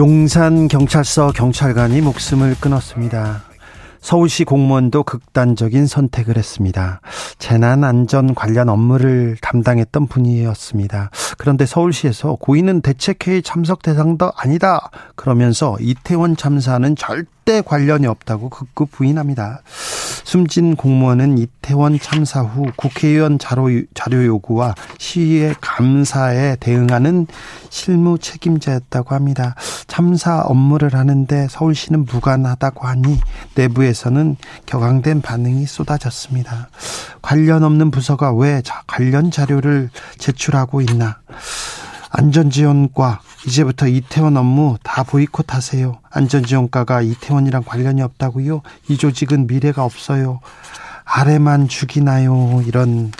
용산 경찰서 경찰관이 목숨을 끊었습니다. 서울시 공무원도 극단적인 선택을 했습니다. 재난 안전 관련 업무를 담당했던 분이었습니다. 그런데 서울시에서 고인은 대책회의 참석 대상도 아니다. 그러면서 이태원 참사는 절대 관련이 없다고 극구 부인합니다. 숨진 공무원은 이태원 참사 후 국회의원 자료, 자료 요구와 시위의 감사에 대응하는 실무 책임자였다고 합니다. 참사 업무를 하는데 서울시는 무관하다고 하니 내부에서는 격앙된 반응이 쏟아졌습니다. 관련 없는 부서가 왜 관련 자료를 제출하고 있나? 안전지원과 이제부터 이태원 업무 다 보이콧하세요. 안전지원과가 이태원이랑 관련이 없다고요? 이 조직은 미래가 없어요. 아래만 죽이나요? 이런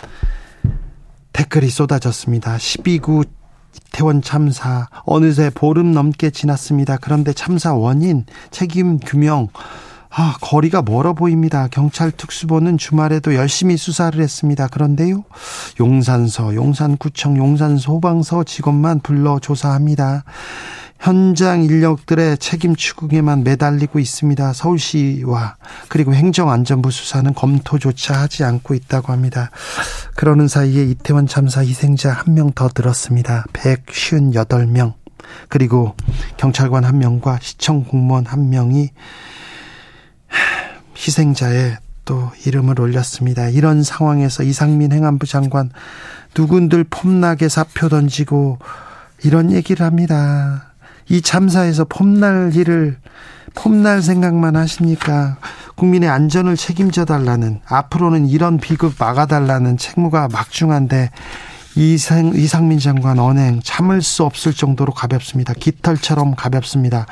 댓글이 쏟아졌습니다. 12구 이태원 참사 어느새 보름 넘게 지났습니다. 그런데 참사 원인 책임 규명 아, 거리가 멀어 보입니다. 경찰 특수본은 주말에도 열심히 수사를 했습니다. 그런데요, 용산서, 용산구청, 용산소방서 직원만 불러 조사합니다. 현장 인력들의 책임 추궁에만 매달리고 있습니다. 서울시와 그리고 행정안전부 수사는 검토조차 하지 않고 있다고 합니다. 그러는 사이에 이태원 참사 희생자 한 명더 들었습니다. 158명. 그리고 경찰관 한 명과 시청 공무원 한 명이 희생자의 또 이름을 올렸습니다. 이런 상황에서 이상민 행안부 장관 누군들 폼나게 사표 던지고 이런 얘기를 합니다. 이 참사에서 폼날 일을 폼날 생각만 하십니까? 국민의 안전을 책임져 달라는 앞으로는 이런 비극 막아달라는 책무가 막중한데 이상, 이상민 장관 언행 참을 수 없을 정도로 가볍습니다. 깃털처럼 가볍습니다.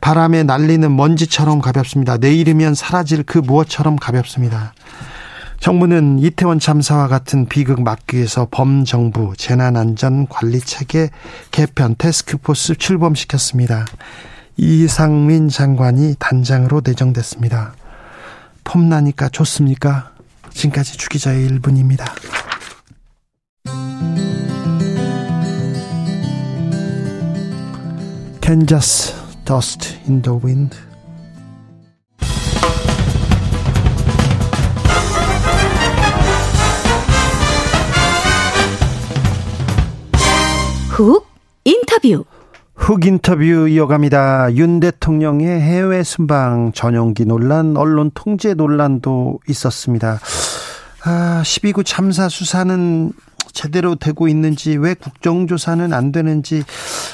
바람에 날리는 먼지처럼 가볍습니다. 내일이면 사라질 그 무엇처럼 가볍습니다. 정부는 이태원 참사와 같은 비극 막기 위해서 범정부 재난안전관리체계 개편 테스크포스 출범시켰습니다. 이상민 장관이 단장으로 내정됐습니다. 폼나니까 좋습니까? 지금까지 주기자의 1분입니다. Kansas Dust in the Wind 훅 인터뷰 훅 인터뷰 이어갑니다. 윤 대통령의 해외 순방 전용기 논란, 언론 통제 논란도 있었습니다. 아, 12구 참사 수사는 제대로 되고 있는지 왜 국정조사는 안 되는지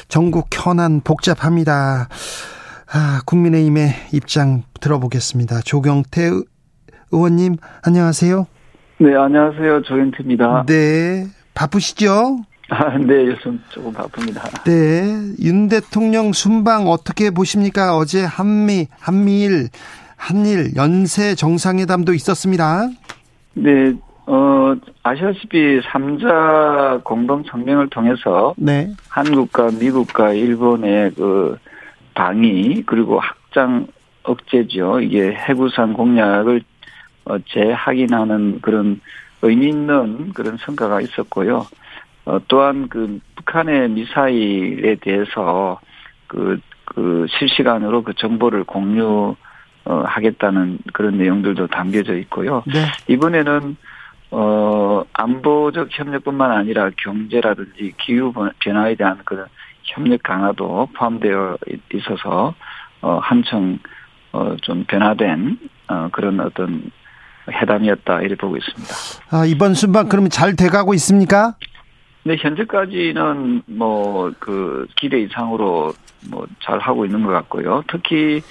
전국 현안 복잡합니다. 아, 국민의힘의 입장 들어보겠습니다. 조경태 의원님 안녕하세요. 네, 안녕하세요. 조경태입니다. 네, 바쁘시죠? 아, 네, 요즘 조금 바쁩니다. 네, 윤 대통령 순방 어떻게 보십니까? 어제 한미, 한미일, 한일 연쇄 정상회담도 있었습니다. 네, 어, 아시다시피 3자 공동 성명을 통해서 네. 한국과 미국과 일본의 그 방위 그리고 확장 억제죠. 이게 해구상 공약을 어, 재확인하는 그런 의미 있는 그런 성과가 있었고요. 어, 또한 그 북한의 미사일에 대해서 그, 그 실시간으로 그 정보를 공유 어, 하겠다는 그런 내용들도 담겨져 있고요. 네. 이번에는 어, 안보적 협력뿐만 아니라 경제라든지 기후 변화에 대한 그런 협력 강화도 포함되어 있어서, 어, 한층, 어, 좀 변화된, 어, 그런 어떤 회담이었다, 이렇게 보고 있습니다. 아, 이번 순방 그러면 잘 돼가고 있습니까? 네, 현재까지는 뭐, 그, 기대 이상으로 뭐, 잘 하고 있는 것 같고요. 특히,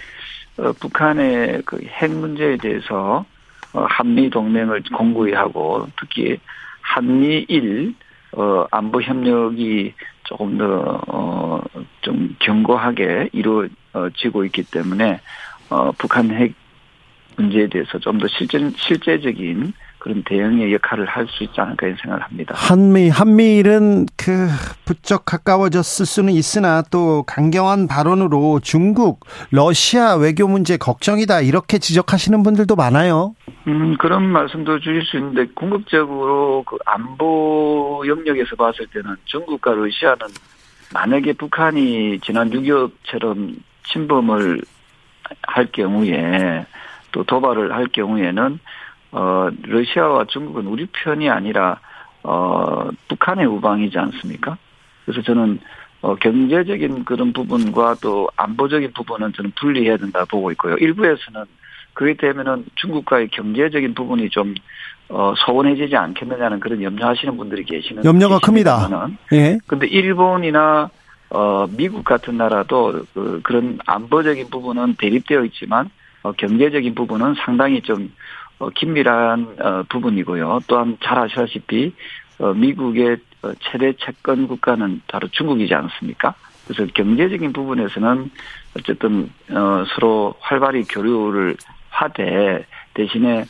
어, 북한의 그 핵 문제에 대해서 어, 한미 동맹을 공고히 하고 특히 한미일 어, 안보 협력이 조금 더, 어, 좀 견고하게 이루어지고 있기 때문에, 어, 북한 핵 문제에 대해서 좀 더 실제, 실제적인 그런 대응의 역할을 할 수 있지 않을까 이런 생각을 합니다. 한미 한미일은 그 부쩍 가까워졌을 수는 있으나 또 강경한 발언으로 중국, 러시아 외교 문제 걱정이다 이렇게 지적하시는 분들도 많아요. 음 그런 말씀도 주실 수 있는데 궁극적으로 그 안보 영역에서 봤을 때는 중국과 러시아는 만약에 북한이 지난 6.25처럼 침범을 할 경우에 또 도발을 할 경우에는 어, 러시아와 중국은 우리 편이 아니라, 어, 북한의 우방이지 않습니까? 그래서 저는, 어, 경제적인 그런 부분과 또 안보적인 부분은 저는 분리해야 된다 보고 있고요. 일부에서는 그렇게 되면은 중국과의 경제적인 부분이 좀, 어, 소원해지지 않겠느냐는 그런 염려하시는 분들이 계시는. 염려가 큽니다. 예. 근데 일본이나, 어, 미국 같은 나라도 그, 그런 안보적인 부분은 대립되어 있지만, 어, 경제적인 부분은 상당히 좀, 어, 긴밀한 어, 부분이고요. 또한 잘 아시다시피 어, 미국의 어, 최대 채권 국가는 바로 중국이지 않습니까? 그래서 경제적인 부분에서는 어쨌든 어, 서로 활발히 교류를 하되 대신에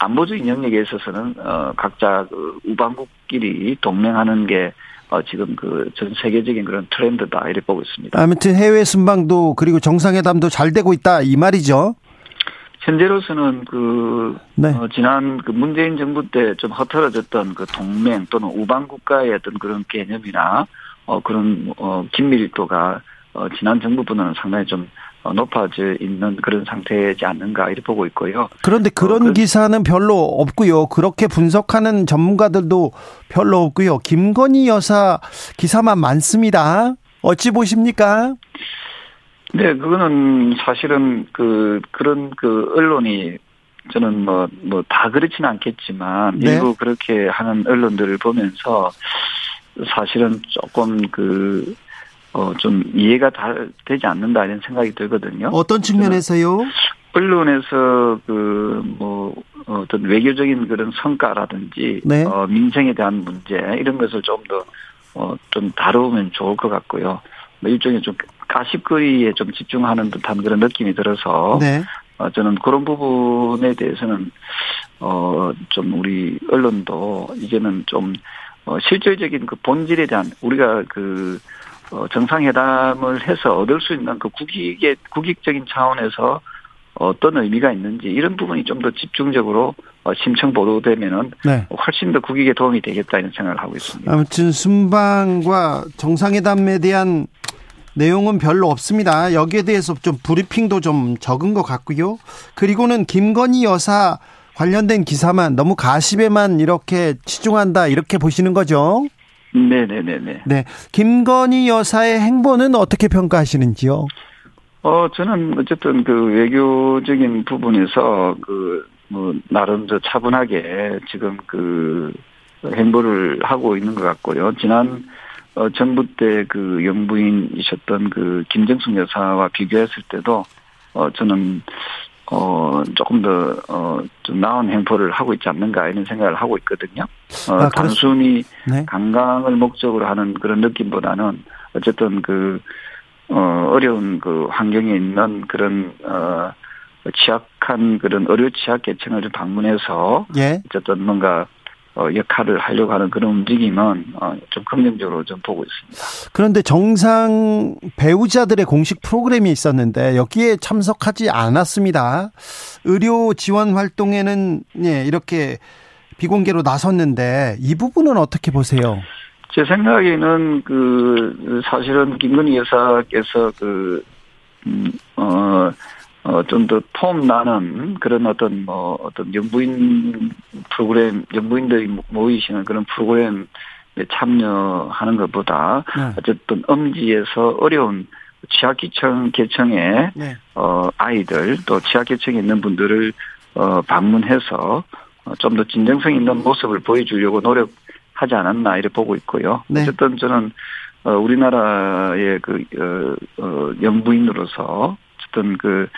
안보적인 영역에 있어서는 어, 각자 그 우방국끼리 동맹하는 게 어, 지금 그 전 세계적인 그런 트렌드다 이렇게 보고 있습니다. 아무튼 해외 순방도 그리고 정상회담도 잘 되고 있다 이 말이죠. 현재로서는 그 네. 어, 지난 그 문재인 정부 때 좀 허털어졌던 그 동맹 또는 우방 국가의 어떤 그런 개념이나 어 그런 어 긴밀도가 어 지난 정부보다는 상당히 좀 어, 높아져 있는 그런 상태지 않는가 이렇게 보고 있고요. 그런데 어, 그런 어, 그, 기사는 별로 없고요. 그렇게 분석하는 전문가들도 별로 없고요. 김건희 여사 기사만 많습니다. 어찌 보십니까? 네, 그거는 사실은 그 그런 그 언론이 저는 뭐 뭐 다 그렇지는 않겠지만 네. 일부 그렇게 하는 언론들을 보면서 사실은 조금 그 어 좀 이해가 다 되지 않는다 이런 생각이 들거든요. 어떤 측면에서요? 언론에서 그 뭐 어떤 외교적인 그런 성과라든지 네. 어 민생에 대한 문제 이런 것을 좀 더 어 좀 다루면 좋을 것 같고요. 뭐 일종의 좀 가십거리에 좀 집중하는 듯한 그런 느낌이 들어서 네. 어, 저는 그런 부분에 대해서는 어 좀 우리 언론도 이제는 좀 어, 실질적인 그 본질에 대한 우리가 그 어, 정상회담을 해서 얻을 수 있는 그 국익의 국익적인 차원에서 어떤 의미가 있는지 이런 부분이 좀 더 집중적으로 어, 심층 보도되면은 네. 훨씬 더 국익에 도움이 되겠다 이런 생각을 하고 있습니다. 아무튼 순방과 정상회담에 대한 내용은 별로 없습니다. 여기에 대해서 좀 브리핑도 좀 적은 것 같고요. 그리고는 김건희 여사 관련된 기사만 너무 가십에만 이렇게 치중한다 이렇게 보시는 거죠? 네네네네. 네. 김건희 여사의 행보는 어떻게 평가하시는지요? 어, 저는 어쨌든 그 외교적인 부분에서 그, 뭐, 나름 저 차분하게 지금 그 행보를 하고 있는 것 같고요. 지난 어, 정부 때 그 영부인이셨던 그 김정숙 여사와 비교했을 때도 어 저는 어 조금 더 어 좀 나은 행보를 하고 있지 않는가 이런 생각을 하고 있거든요. 어 아, 단순히 네. 관광을 목적으로 하는 그런 느낌보다는 어쨌든 그 어, 어려운 그 환경에 있는 그런, 어, 취약한 그런 의료 취약 계층을 방문해서. 예. 어쨌든 뭔가 어, 역할을 하려고 하는 그런 움직임은 어, 좀 긍정적으로 좀 보고 있습니다. 그런데 정상 배우자들의 공식 프로그램이 있었는데 여기에 참석하지 않았습니다. 의료 지원 활동에는 예, 이렇게 비공개로 나섰는데 이 부분은 어떻게 보세요? 제 생각에는 그 사실은 김건희 여사께서 그 음, 어 어, 좀 더 폼 나는 그런 어떤 뭐 어떤 영부인 프로그램, 영부인들이 모이시는 그런 프로그램에 참여하는 것보다 네. 어쨌든 엄지에서 어려운 취약계층 계층의 네. 어 아이들 또 취약계층에 있는 분들을 어 방문해서 어, 좀 더 진정성 있는 모습을 보여주려고 노력하지 않았나 이렇게 보고 있고요. 네. 어쨌든 저는 어 우리나라의 그 어, 어, 영부인으로서 어떤 그,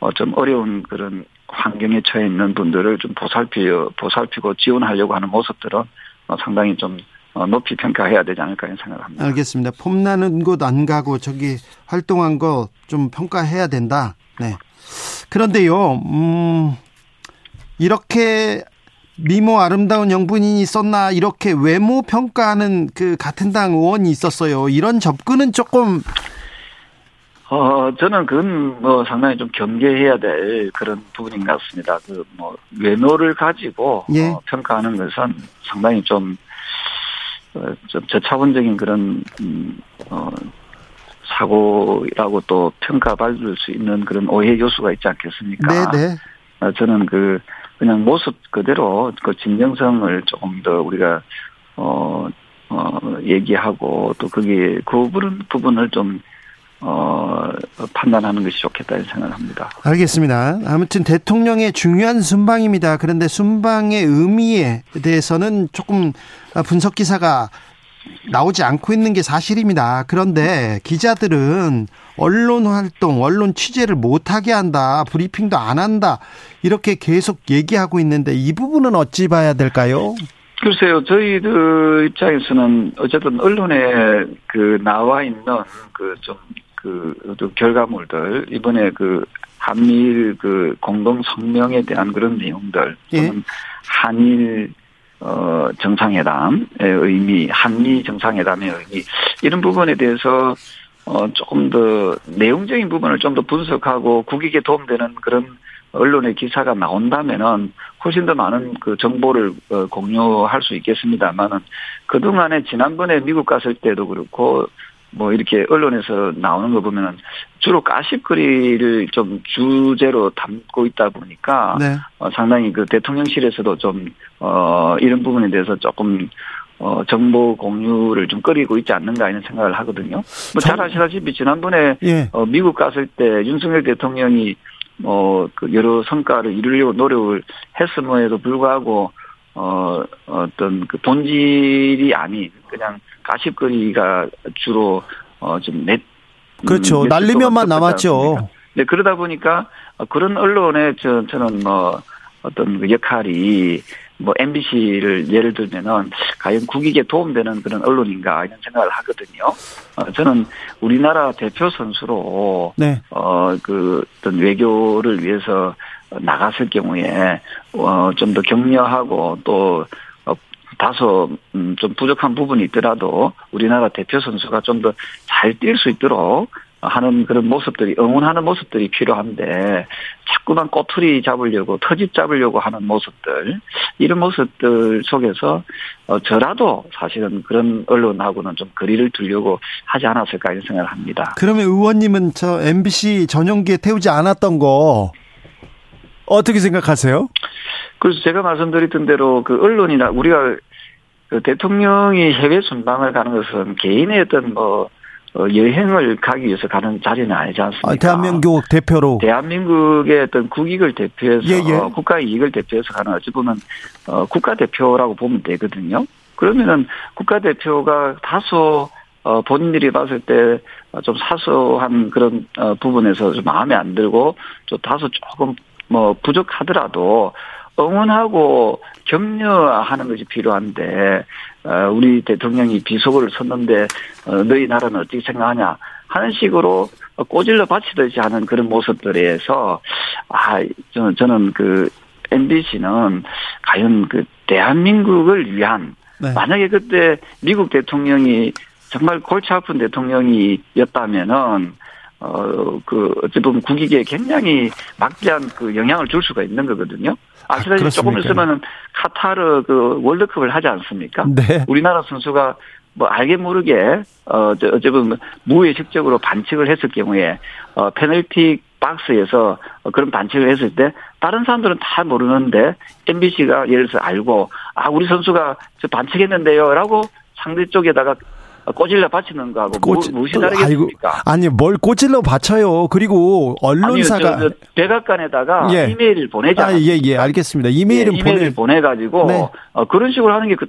어, 좀 어려운 그런 환경에 처해 있는 분들을 좀 보살피, 보살피고 지원하려고 하는 모습들은 어, 상당히 좀 어, 높이 평가해야 되지 않을까 생각합니다. 알겠습니다. 폼나는 곳 안 가고 저기 활동한 거 좀 평가해야 된다. 네. 그런데요, 음, 이렇게 미모 아름다운 영분인이 있었나 이렇게 외모 평가하는 그 같은 당 의원이 있었어요. 이런 접근은 조금 어, 저는 그건 뭐 상당히 좀 경계해야 될 그런 부분인 것 같습니다. 그 뭐 외모를 가지고 예. 어, 평가하는 것은 상당히 좀, 어, 좀 저차원적인 그런 음, 어, 사고라고 또 평가받을 수 있는 그런 오해 요소가 있지 않겠습니까? 네, 네. 어, 저는 그 그냥 모습 그대로 그 진정성을 조금 더 우리가 어, 어, 얘기하고 또 그게 그 부분을 좀 어, 판단하는 것이 좋겠다 는 생각을 합니다. 알겠습니다. 아무튼 대통령의 중요한 순방입니다. 그런데 순방의 의미에 대해서는 조금 분석 기사가 나오지 않고 있는 게 사실입니다. 그런데 기자들은 언론 활동, 언론 취재를 못하게 한다, 브리핑도 안 한다, 이렇게 계속 얘기하고 있는데 이 부분은 어찌 봐야 될까요? 글쎄요, 저희들 입장에서는 어쨌든 언론에 그 나와 있는 그 좀 그 결과물들 이번에 그 한미일 그 공동 성명에 대한 그런 내용들 예. 한일 어 정상회담의 의미, 한미 정상회담의 의미 이런 부분에 대해서 어 조금 더 내용적인 부분을 좀 더 분석하고 국익에 도움되는 그런 언론의 기사가 나온다면은 훨씬 더 많은 그 정보를 어, 공유할 수 있겠습니다만은 그동안에 지난번에 미국 갔을 때도 그렇고 뭐 이렇게 언론에서 나오는 거 보면은 주로 가십거리를 좀 주제로 담고 있다 보니까 네. 어, 상당히 그 대통령실에서도 좀 어 이런 부분에 대해서 조금 어 정보 공유를 좀 꺼리고 있지 않는가 이런 생각을 하거든요. 뭐잘 아시다시피 지난번에 예. 어 미국 갔을 때 윤석열 대통령이 뭐 그 여러 성과를 이루려고 노력을 했음에도 불구하고 어 어떤 그 본질이 아닌 그냥 가십거리가 주로 어 좀 넷. 그렇죠. 음, 날리면만 남았죠. 네 그러다 보니까 그런 언론의 저 저는 뭐 어떤 그 역할이 뭐 MBC를 예를 들면은 과연 국익에 도움되는 그런 언론인가 이런 생각을 하거든요. 어, 저는 우리나라 대표 선수로 네. 어그 어떤 외교를 위해서 나갔을 경우에 어 좀 더 격려하고 또 다소 음, 좀 부족한 부분이 있더라도 우리나라 대표 선수가 좀 더 잘 뛸 수 있도록 하는 그런 모습들이 응원하는 모습들이 필요한데 자꾸만 꼬투리 잡으려고 터집 잡으려고 하는 모습들 이런 모습들 속에서 어, 저라도 사실은 그런 언론하고는 좀 거리를 두려고 하지 않았을까 이런 생각을 합니다. 그러면 의원님은 저 MBC 전용기에 태우지 않았던 거 어떻게 생각하세요? 그래서 제가 말씀드렸던 대로 그 언론이나 우리가 그 대통령이 해외 순방을 가는 것은 개인의 어떤 뭐 어, 여행을 가기 위해서 가는 자리는 아니지 않습니까? 아, 대한민국 대표로. 대한민국의 어떤 국익을 대표해서 예, 예. 국가 이익을 대표해서 가는 어찌 보면 어, 국가 대표라고 보면 되거든요. 그러면은 국가 대표가 다소 어, 본인들이 봤을 때 좀 사소한 그런 어, 부분에서 좀 마음에 안 들고 좀 다소 조금 뭐 부족하더라도 응원하고 격려하는 것이 필요한데 어, 우리 대통령이 비속어를 썼는데 어, 너희 나라는 어떻게 생각하냐 하는 식으로 꼬질러 바치듯이 하는 그런 모습들에서 아 저는 저는 그 MBC는 과연 그 대한민국을 위한 네. 만약에 그때 미국 대통령이 정말 골치 아픈 대통령이었다면은 어, 그, 어찌 보면 국익에 굉장히 막대한 그 영향을 줄 수가 있는 거거든요. 아시다시피 아, 조금 있으면은 카타르 그 월드컵을 하지 않습니까? 네. 우리나라 선수가 뭐 알게 모르게 어 어찌 보면 무의식적으로 반칙을 했을 경우에 어 페널티 박스에서 그런 반칙을 했을 때 다른 사람들은 다 모르는데 MBC가 예를 들어서 알고 아 우리 선수가 저 반칙했는데요라고 상대 쪽에다가 꼬질러 바치는 거하고 뭐, 꼬치, 무엇이 다르겠습니까? 아니 뭘 꼬질러 바쳐요. 그리고 언론사가 아니요, 백악관에다가 예. 이메일을 보내지 않아요. 예, 예, 알겠습니다. 이메일은 예, 이메일을 보내 가지고 네. 어, 그런 식으로 하는 게다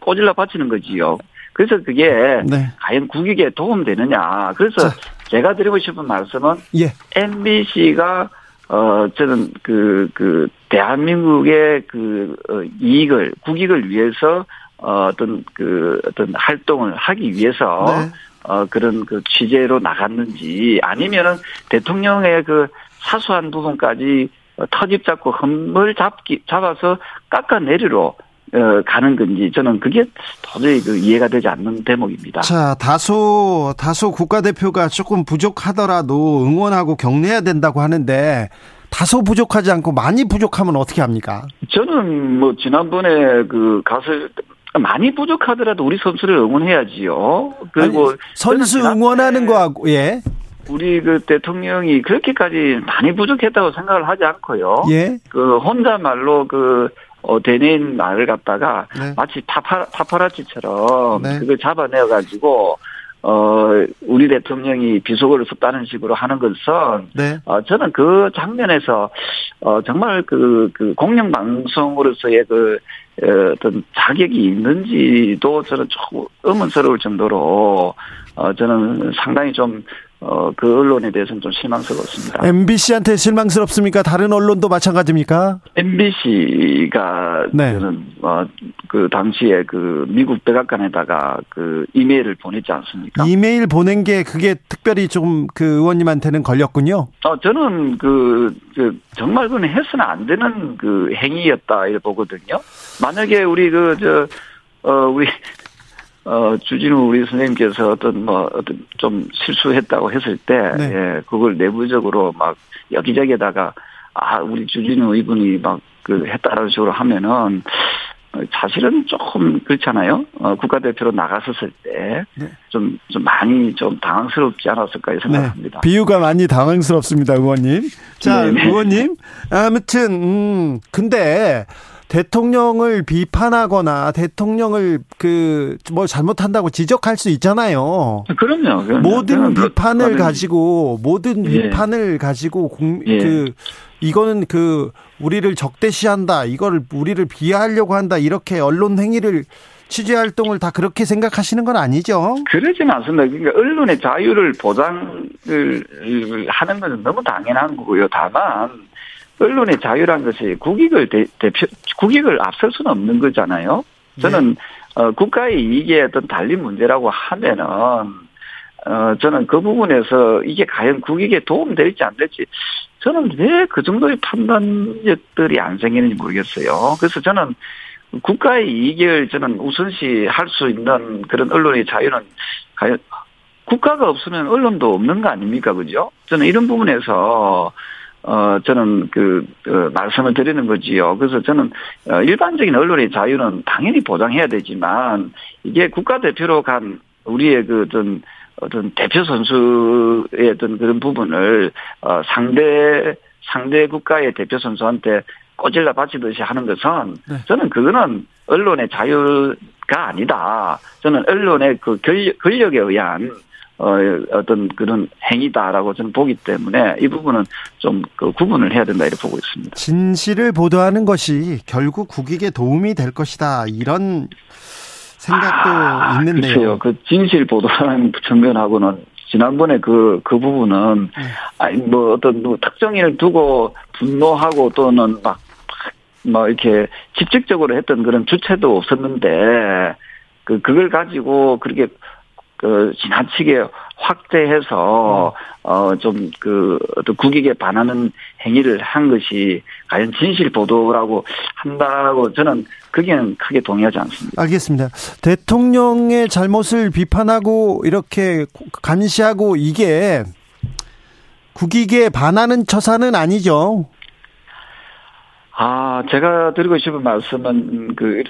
꼬질러 바치는 거지요. 그래서 그게 네. 과연 국익에 도움되느냐. 그래서 자. 제가 드리고 싶은 말씀은 예. MBC가 어 저는 그그 그 대한민국의 그 어, 이익을 국익을 위해서 어, 어떤 그 어떤 활동을 하기 위해서 네. 어 그런 그 취재로 나갔는지 아니면은 대통령의 그 사소한 부분까지 터집 잡고 흠을 잡기 잡아서 깎아내리러 어, 가는 건지 저는 그게 도저히 그 이해가 되지 않는 대목입니다. 자, 다소 다소 국가대표가 조금 부족하더라도 응원하고 격려해야 된다고 하는데 다소 부족하지 않고 많이 부족하면 어떻게 합니까? 저는 뭐 지난번에 그 가서 많이 부족하더라도 우리 선수를 응원해야지요. 그리고 아니, 선수 응원하는 거하고 예. 우리 그 대통령이 그렇게까지 많이 부족했다고 생각을 하지 않고요. 예. 그 혼자말로 그 어, 대내인 말을 갖다가 네. 마치 파파, 파파라치처럼 네. 그걸 잡아내어 가지고 어, 우리 대통령이 비속어를 썼다는 식으로 하는 것은, 네. 어, 저는 그 장면에서, 어, 정말 그, 그 공영방송으로서의 그, 어, 어떤 자격이 있는지도 저는 조금 의문스러울 정도로, 어, 저는 상당히 좀, 어, 그 언론에 대해서는 좀 실망스럽습니다. MBC한테 실망스럽습니까? 다른 언론도 마찬가지입니까? MBC가 네. 저는 어, 그 당시에 그 미국 백악관에다가 그 이메일을 보냈지 않습니까? 이메일 보낸 게 그게 특별히 좀 그 의원님한테는 걸렸군요. 어 저는 그, 그 정말 그건 해서는 안 되는 그 행위였다 이렇게 보거든요. 만약에 우리 그 저 어, 우리 어, 주진우 우리 선생님께서 어떤 뭐 어떤 좀 실수했다고 했을 때, 네. 예, 그걸 내부적으로 막 여기저기에다가 아, 우리 주진우 이분이 막 그 했다라는 식으로 하면은 사실은 조금 그렇잖아요. 어, 국가대표로 나갔었을 때, 네. 좀, 좀 많이 좀 당황스럽지 않았을까 생각합니다. 네. 비유가 많이 당황스럽습니다, 의원님. 자, 네네. 의원님. 아무튼, 음, 근데, 대통령을 비판하거나 대통령을 그 뭐 잘못한다고 지적할 수 있잖아요. 그럼요. 그럼요. 모든 비판을 가지고 모든 예. 비판을 가지고 공, 예. 그 이거는 그 우리를 적대시한다. 이거를 우리를 비하하려고 한다. 이렇게 언론 행위를 취재 활동을 다 그렇게 생각하시는 건 아니죠? 그러진 않습니다. 그러니까 언론의 자유를 보장을 하는 것은 너무 당연한 거고요. 다만 언론의 자유란 것이 국익을 대, 표 국익을 앞설 수는 없는 거잖아요. 저는 네. 어, 국가의 이익에 어떤 달린 문제라고 하면은 어, 저는 그 부분에서 이게 과연 국익에 도움될지 안 될지 저는 왜 그 정도의 판단력들이 안 생기는지 모르겠어요. 그래서 저는 국가의 이익을 저는 우선시 할 수 있는 그런 언론의 자유는 과연 국가가 없으면 언론도 없는 거 아닙니까? 그죠? 저는 이런 부분에서 어, 저는 그, 그, 말씀을 드리는 거지요. 그래서 저는, 어, 일반적인 언론의 자유는 당연히 보장해야 되지만, 이게 국가대표로 간 우리의 그 어떤, 어떤 대표 선수의 어떤 그런 부분을, 어, 상대, 상대 국가의 대표 선수한테 꼬질러 바치듯이 하는 것은, 네. 저는 그거는 언론의 자유가 아니다. 저는 언론의 그 권력, 권력에 의한 어, 어떤 그런 행위다라고 저는 보기 때문에 이 부분은 좀 그 구분을 해야 된다 이렇게 보고 있습니다. 진실을 보도하는 것이 결국 국익에 도움이 될 것이다 이런 생각도 아, 있는데요. 글쎄요. 그 진실 보도라는 측면하고는 지난번에 그, 그 부분은, 네. 아니, 뭐, 어떤, 뭐, 특정인을 두고 분노하고 또는 막, 뭐, 이렇게 직접적으로 했던 그런 주체도 없었는데, 그, 그걸 가지고 그렇게 그 지나치게 확대해서 어 좀 그 어떤 국익에 반하는 행위를 한 것이 과연 진실 보도라고 한다고 저는 그게는 크게 동의하지 않습니다. 알겠습니다. 대통령의 잘못을 비판하고 이렇게 감시하고 이게 국익에 반하는 처사는 아니죠. 아, 제가 드리고 싶은 말씀은 그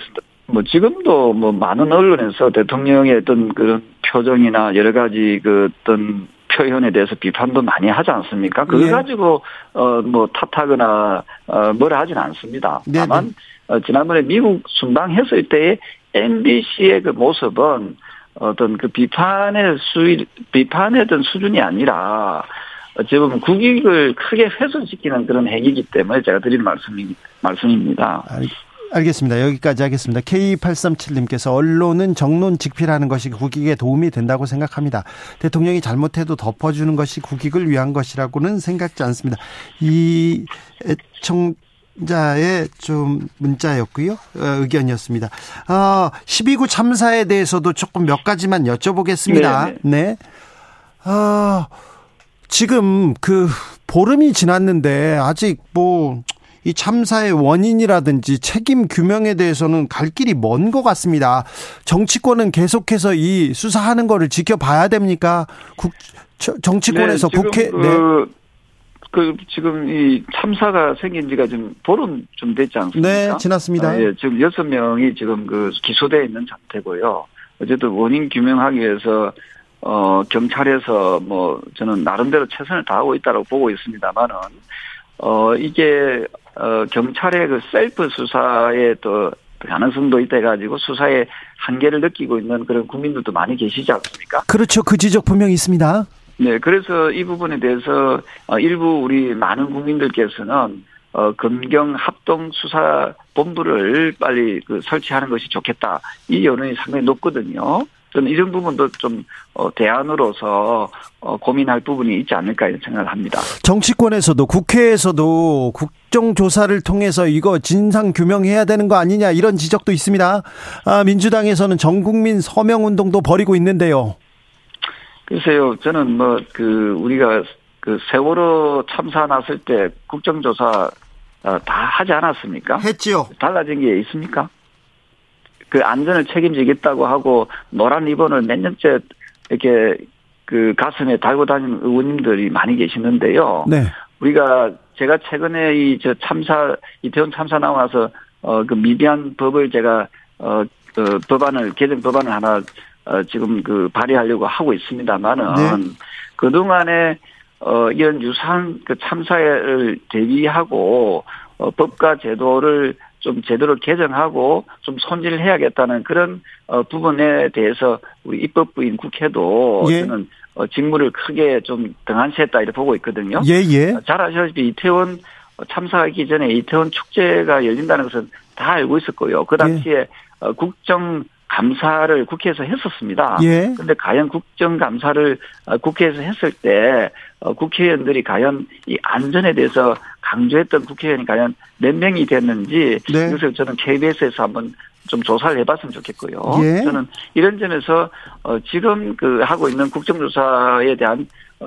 뭐 지금도 뭐 많은 언론에서 대통령의 어떤 그런 표정이나 여러 가지 그 어떤 표현에 대해서 비판도 많이 하지 않습니까? 그걸 네. 가지고 어 뭐 탓하거나 어 뭐라 하진 않습니다. 네, 네. 다만 어, 지난번에 미국 순방 했을 때의 MBC의 그 모습은 어떤 그 비판의 수 비판의 어떤 수준이 아니라 어찌 보면 국익을 크게 훼손시키는 그런 행위이기 때문에 제가 드리는 말씀이 말씀입니다. 알겠습니다. 여기까지 하겠습니다. K837님께서 언론은 정론 직필하는 것이 국익에 도움이 된다고 생각합니다. 대통령이 잘못해도 덮어주는 것이 국익을 위한 것이라고는 생각지 않습니다. 이 애청 청취자의 좀 문자였고요. 어, 의견이었습니다. 어, 12구 참사에 대해서도 조금 몇 가지만 여쭤보겠습니다. 네네. 네. 어, 지금 그 보름이 지났는데 아직 뭐 이 참사의 원인이라든지 책임 규명에 대해서는 갈 길이 먼 것 같습니다. 정치권은 계속해서 이 수사하는 거를 지켜봐야 됩니까? 국, 정치권에서 네, 국회 그, 네. 그 지금 이 참사가 생긴 지가 좀 보름 좀 됐지 않습니까? 네, 지났습니다. 아, 예, 지금 여섯 명이 지금 그 기소돼 있는 상태고요. 어쨌든 원인 규명하기 위해서 어 경찰에서 뭐 저는 나름대로 최선을 다하고 있다고 보고 있습니다만은 어 이게 어 경찰의 그 셀프 수사에 또 가능성도 있다 해가지고 수사의 한계를 느끼고 있는 그런 국민들도 많이 계시지 않습니까? 그렇죠. 그 지적 분명히 있습니다. 네, 그래서 이 부분에 대해서 어, 일부 우리 많은 국민들께서는 어, 검경 합동 수사 본부를 빨리 그 설치하는 것이 좋겠다. 이 여론이 상당히 높거든요. 저는 이런 부분도 좀 어, 대안으로서 어, 고민할 부분이 있지 않을까 이런 생각을 합니다. 정치권에서도 국회에서도 국정조사를 통해서 이거 진상 규명해야 되는 거 아니냐 이런 지적도 있습니다. 아, 민주당에서는 전국민 서명 운동도 벌이고 있는데요. 글쎄요, 저는 뭐, 그, 우리가 그 세월호 참사 났을 때 국정조사 어, 다 하지 않았습니까? 했지요. 달라진 게 있습니까? 그 안전을 책임지겠다고 하고 노란 리본을 몇 년째 이렇게 그 가슴에 달고 다니는 의원님들이 많이 계시는데요. 네. 우리가 제가 최근에 이 저 참사 이태원 참사 나와서 어 그 미비한 법을 제가 어, 그 법안을 개정 법안을 하나 어, 지금 그 발의하려고 하고 있습니다만은 네. 그 동안에 어 이런 유사한 그 참사를 대비하고 어, 법과 제도를 좀 제대로 개정하고 좀 손질을 해야겠다는 그런 어, 부분에 대해서 우리 입법부인 국회도 예. 저는 어, 직무를 크게 좀 등한시했다 이렇게 보고 있거든요. 예, 예. 어, 잘 아시다시피 이태원 참사하기 전에 이태원 축제가 열린다는 것은 다 알고 있었고요. 그 당시에 예. 어, 국정 감사를 국회에서 했었습니다. 예. 근데 과연 국정감사를 어, 국회에서 했을 때 어, 국회의원들이 과연 이 안전에 대해서 강조했던 국회의원이 과연 몇 명이 됐는지 네. 이것을 저는 KBS에서 한번 좀 조사를 해봤으면 좋겠고요. 예. 저는 이런 점에서 어, 지금 그 하고 있는 국정조사에 대한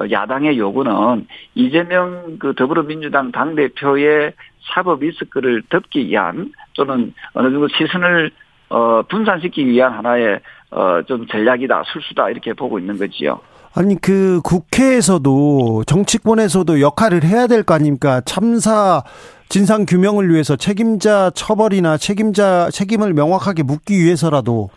야당의 요구는 이재명 그 더불어민주당 당 대표의 사법 리스크를 덮기 위한 또는 어느 정도 시선을 어, 분산시키기 위한 하나의 어, 좀 전략이다, 술수다 이렇게 보고 있는 거지요. 아니 그 국회에서도 정치권에서도 역할을 해야 될 거 아닙니까? 참사 진상 규명을 위해서 책임자 처벌이나 책임자 책임을 명확하게 묻기 위해서라도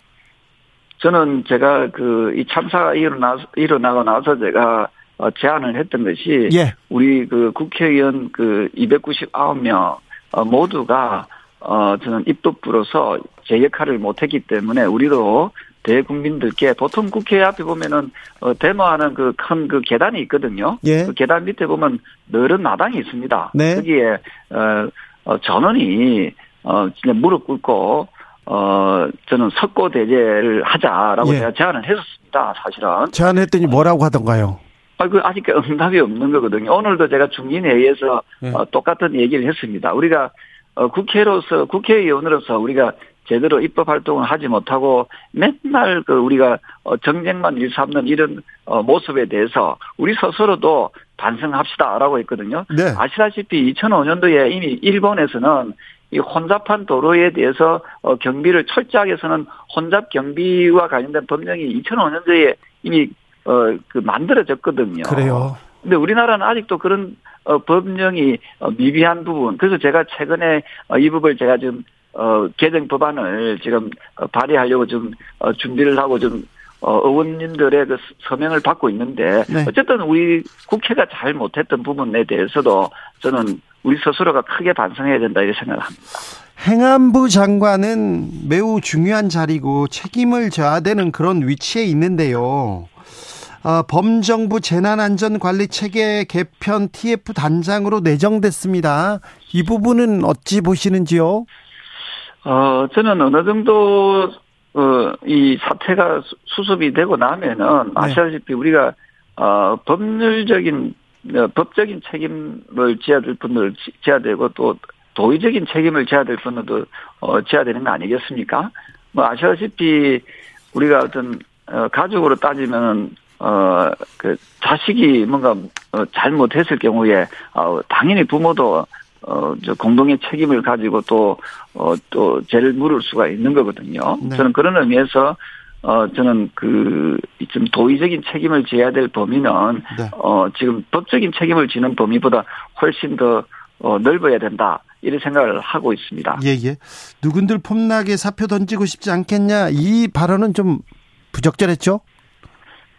저는 제가 그 이 참사가 일어나 일어나고 나서 제가 어, 제안을 했던 것이 예. 우리 그 국회의원 그 299명 어, 모두가 어, 저는 입법부로서 제 역할을 못했기 때문에 우리도 대국민들께 보통 국회 앞에 보면은 어, 데모하는 그 큰그 그 계단이 있거든요. 예. 그 계단 밑에 보면 넓은 마당이 있습니다. 네. 거기에 어, 어 전원이 어 진짜 무릎 꿇고 어 저는 석고 대제를 하자라고 예. 제가 제안을 했었습니다. 사실은. 제안했더니 뭐라고 하던가요? 아, 그 아직 응답이 없는 거거든요. 오늘도 제가 중진회의에서 예. 어, 똑같은 얘기를 했습니다. 우리가 어, 국회로서 국회의원으로서 우리가 제대로 입법 활동을 하지 못하고 맨날 그 우리가 어, 정쟁만 일삼는 이런 어, 모습에 대해서 우리 스스로도 반성합시다라고 했거든요. 네. 아시다시피 2005년도에 이미 일본에서는 이 혼잡한 도로에 대해서 어, 경비를 철저하게 해서는 혼잡 경비와 관련된 법령이 2005년도에 이미 그 만들어졌거든요. 그래요. 근데 우리나라는 아직도 그런 어, 법령이 어, 미비한 부분. 그래서 제가 최근에 어, 이 부분을 제가 좀 어, 개정 법안을 지금 어, 발의하려고 좀 어, 준비를 하고 좀 어, 의원님들의 그 서명을 받고 있는데 네. 어쨌든 우리 국회가 잘 못했던 부분에 대해서도 저는 우리 스스로가 크게 반성해야 된다 이렇게 생각을 합니다. 행안부 장관은 매우 중요한 자리고 책임을 져야 되는 그런 위치에 있는데요. 어, 범정부 재난안전관리 체계 개편 TF 단장으로 내정됐습니다. 이 부분은 어찌 보시는지요? 어, 저는 어느 정도 어, 이 사태가 수습이 되고 나면은 네. 아시다시피 우리가 어, 법률적인 어, 법적인 책임을 지어야 될 분들 지어야 되고 또 도의적인 책임을 져야 될 분도 어, 져야 되는 거 아니겠습니까? 뭐 아시다시피 우리가 어떤 어, 가족으로 따지면 어, 그, 자식이 뭔가, 어, 잘못했을 경우에, 어, 당연히 부모도, 어, 저 공동의 책임을 가지고 또, 어, 또 죄를 물을 수가 있는 거거든요. 네. 저는 그런 의미에서, 어, 저는 그, 좀 도의적인 책임을 져야 될 범위는, 네. 어, 지금 법적인 책임을 지는 범위보다 훨씬 더, 어, 넓어야 된다. 이런 생각을 하고 있습니다. 예, 예. 누군들 폼나게 사표 던지고 싶지 않겠냐. 이 발언은 좀 부적절했죠?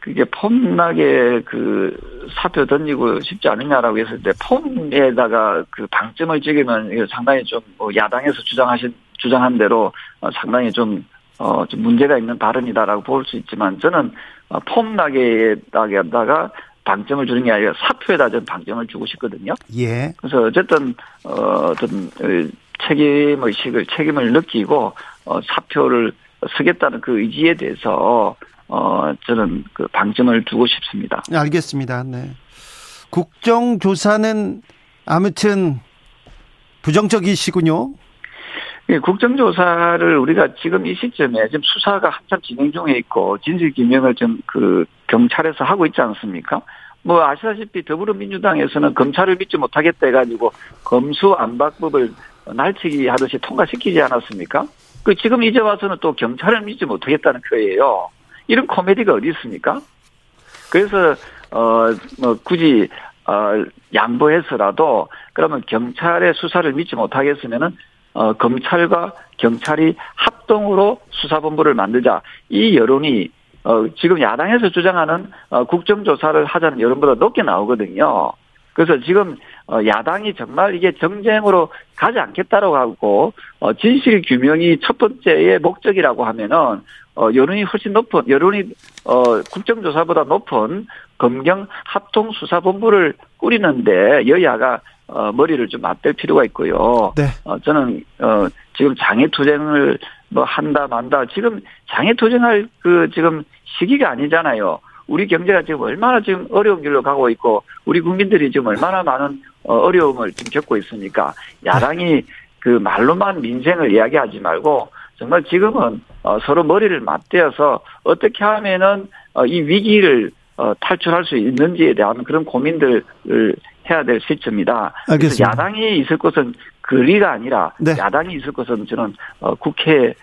그게 폼나게 그 사표 던지고 싶지 않느냐라고 했을 때 폼에다가 그 방점을 찍으면 이거 상당히 좀뭐 야당에서 주장하신 주장한 대로 어 상당히 좀 어, 좀 문제가 있는 발언이다라고 볼 수 있지만 저는 어, 폼나게에다가 방점을 주는 게 아니라 사표에다 좀 방점을 주고 싶거든요. 예. 그래서 어쨌든 어, 어떤 어, 책임 의식을 책임을 느끼고 어, 사표를 쓰겠다는 그 의지에 대해서 어, 저는 그 방점을 두고 싶습니다. 알겠습니다. 네. 국정조사는 아무튼 부정적이시군요. 예, 국정조사를 우리가 지금 이 시점에 지금 수사가 한참 진행 중에 있고 진실규명을 좀그 경찰에서 하고 있지 않습니까? 뭐 아시다시피 더불어민주당에서는 검찰을 믿지 못하겠다 해가지고 검수안박법을 날치기 하듯이 통과시키지 않았습니까? 그 지금 이제 와서는 또 경찰을 믿지 못하겠다는 거예요. 이런 코미디가 어디 있습니까? 그래서 어 뭐 굳이 어 양보해서라도 그러면 경찰의 수사를 믿지 못하겠으면은 어 검찰과 경찰이 합동으로 수사본부를 만들자 이 여론이 어 지금 야당에서 주장하는 어 국정조사를 하자는 여론보다 높게 나오거든요. 그래서 지금 어, 야당이 정말 이게 정쟁으로 가지 않겠다라고 하고 어, 진실 규명이 첫 번째의 목적이라고 하면은 어, 여론이 훨씬 높은 여론이 어, 국정조사보다 높은 검경 합동수사본부를 꾸리는데 여야가 어, 머리를 좀 맞댈 필요가 있고요. 네. 어, 저는 어, 지금 장애투쟁을 뭐 한다 만다 지금 장애투쟁할 그 지금 시기가 아니잖아요. 우리 경제가 지금 얼마나 지금 어려운 길로 가고 있고 우리 국민들이 지금 얼마나 많은 어, 어려움을 지금 겪고 있으니까 야당이 그 말로만 민생을 이야기하지 말고 정말 지금은 어, 서로 머리를 맞대어서 어떻게 하면은 어, 이 위기를 탈출할 수 있는지에 대한 그런 고민들을 해야 될 시점이다. 알겠습니다. 야당이 있을 것은 거리가 아니라 네. 야당이 있을 것은 저는 국회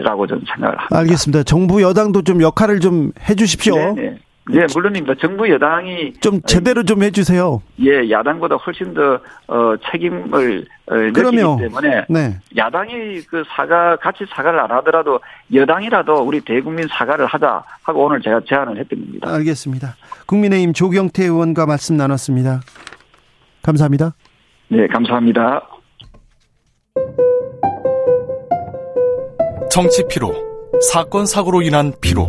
라고 저는 생각을 합니다. 알겠습니다. 정부 여당도 좀 역할을 좀 해주십시오. 네네. 네, 물론입니다. 정부 여당이 좀 제대로 좀 해주세요. 예, 야당보다 훨씬 더 어, 책임을 어, 느끼기 때문에 네. 야당이 그 사과 같이 사과를 안 하더라도 여당이라도 우리 대국민 사과를 하자 하고 오늘 제가 제안을 했던 겁니다. 알겠습니다. 국민의힘 조경태 의원과 말씀 나눴습니다. 감사합니다. 네, 감사합니다. 정치 피로, 사건 사고로 인한 피로,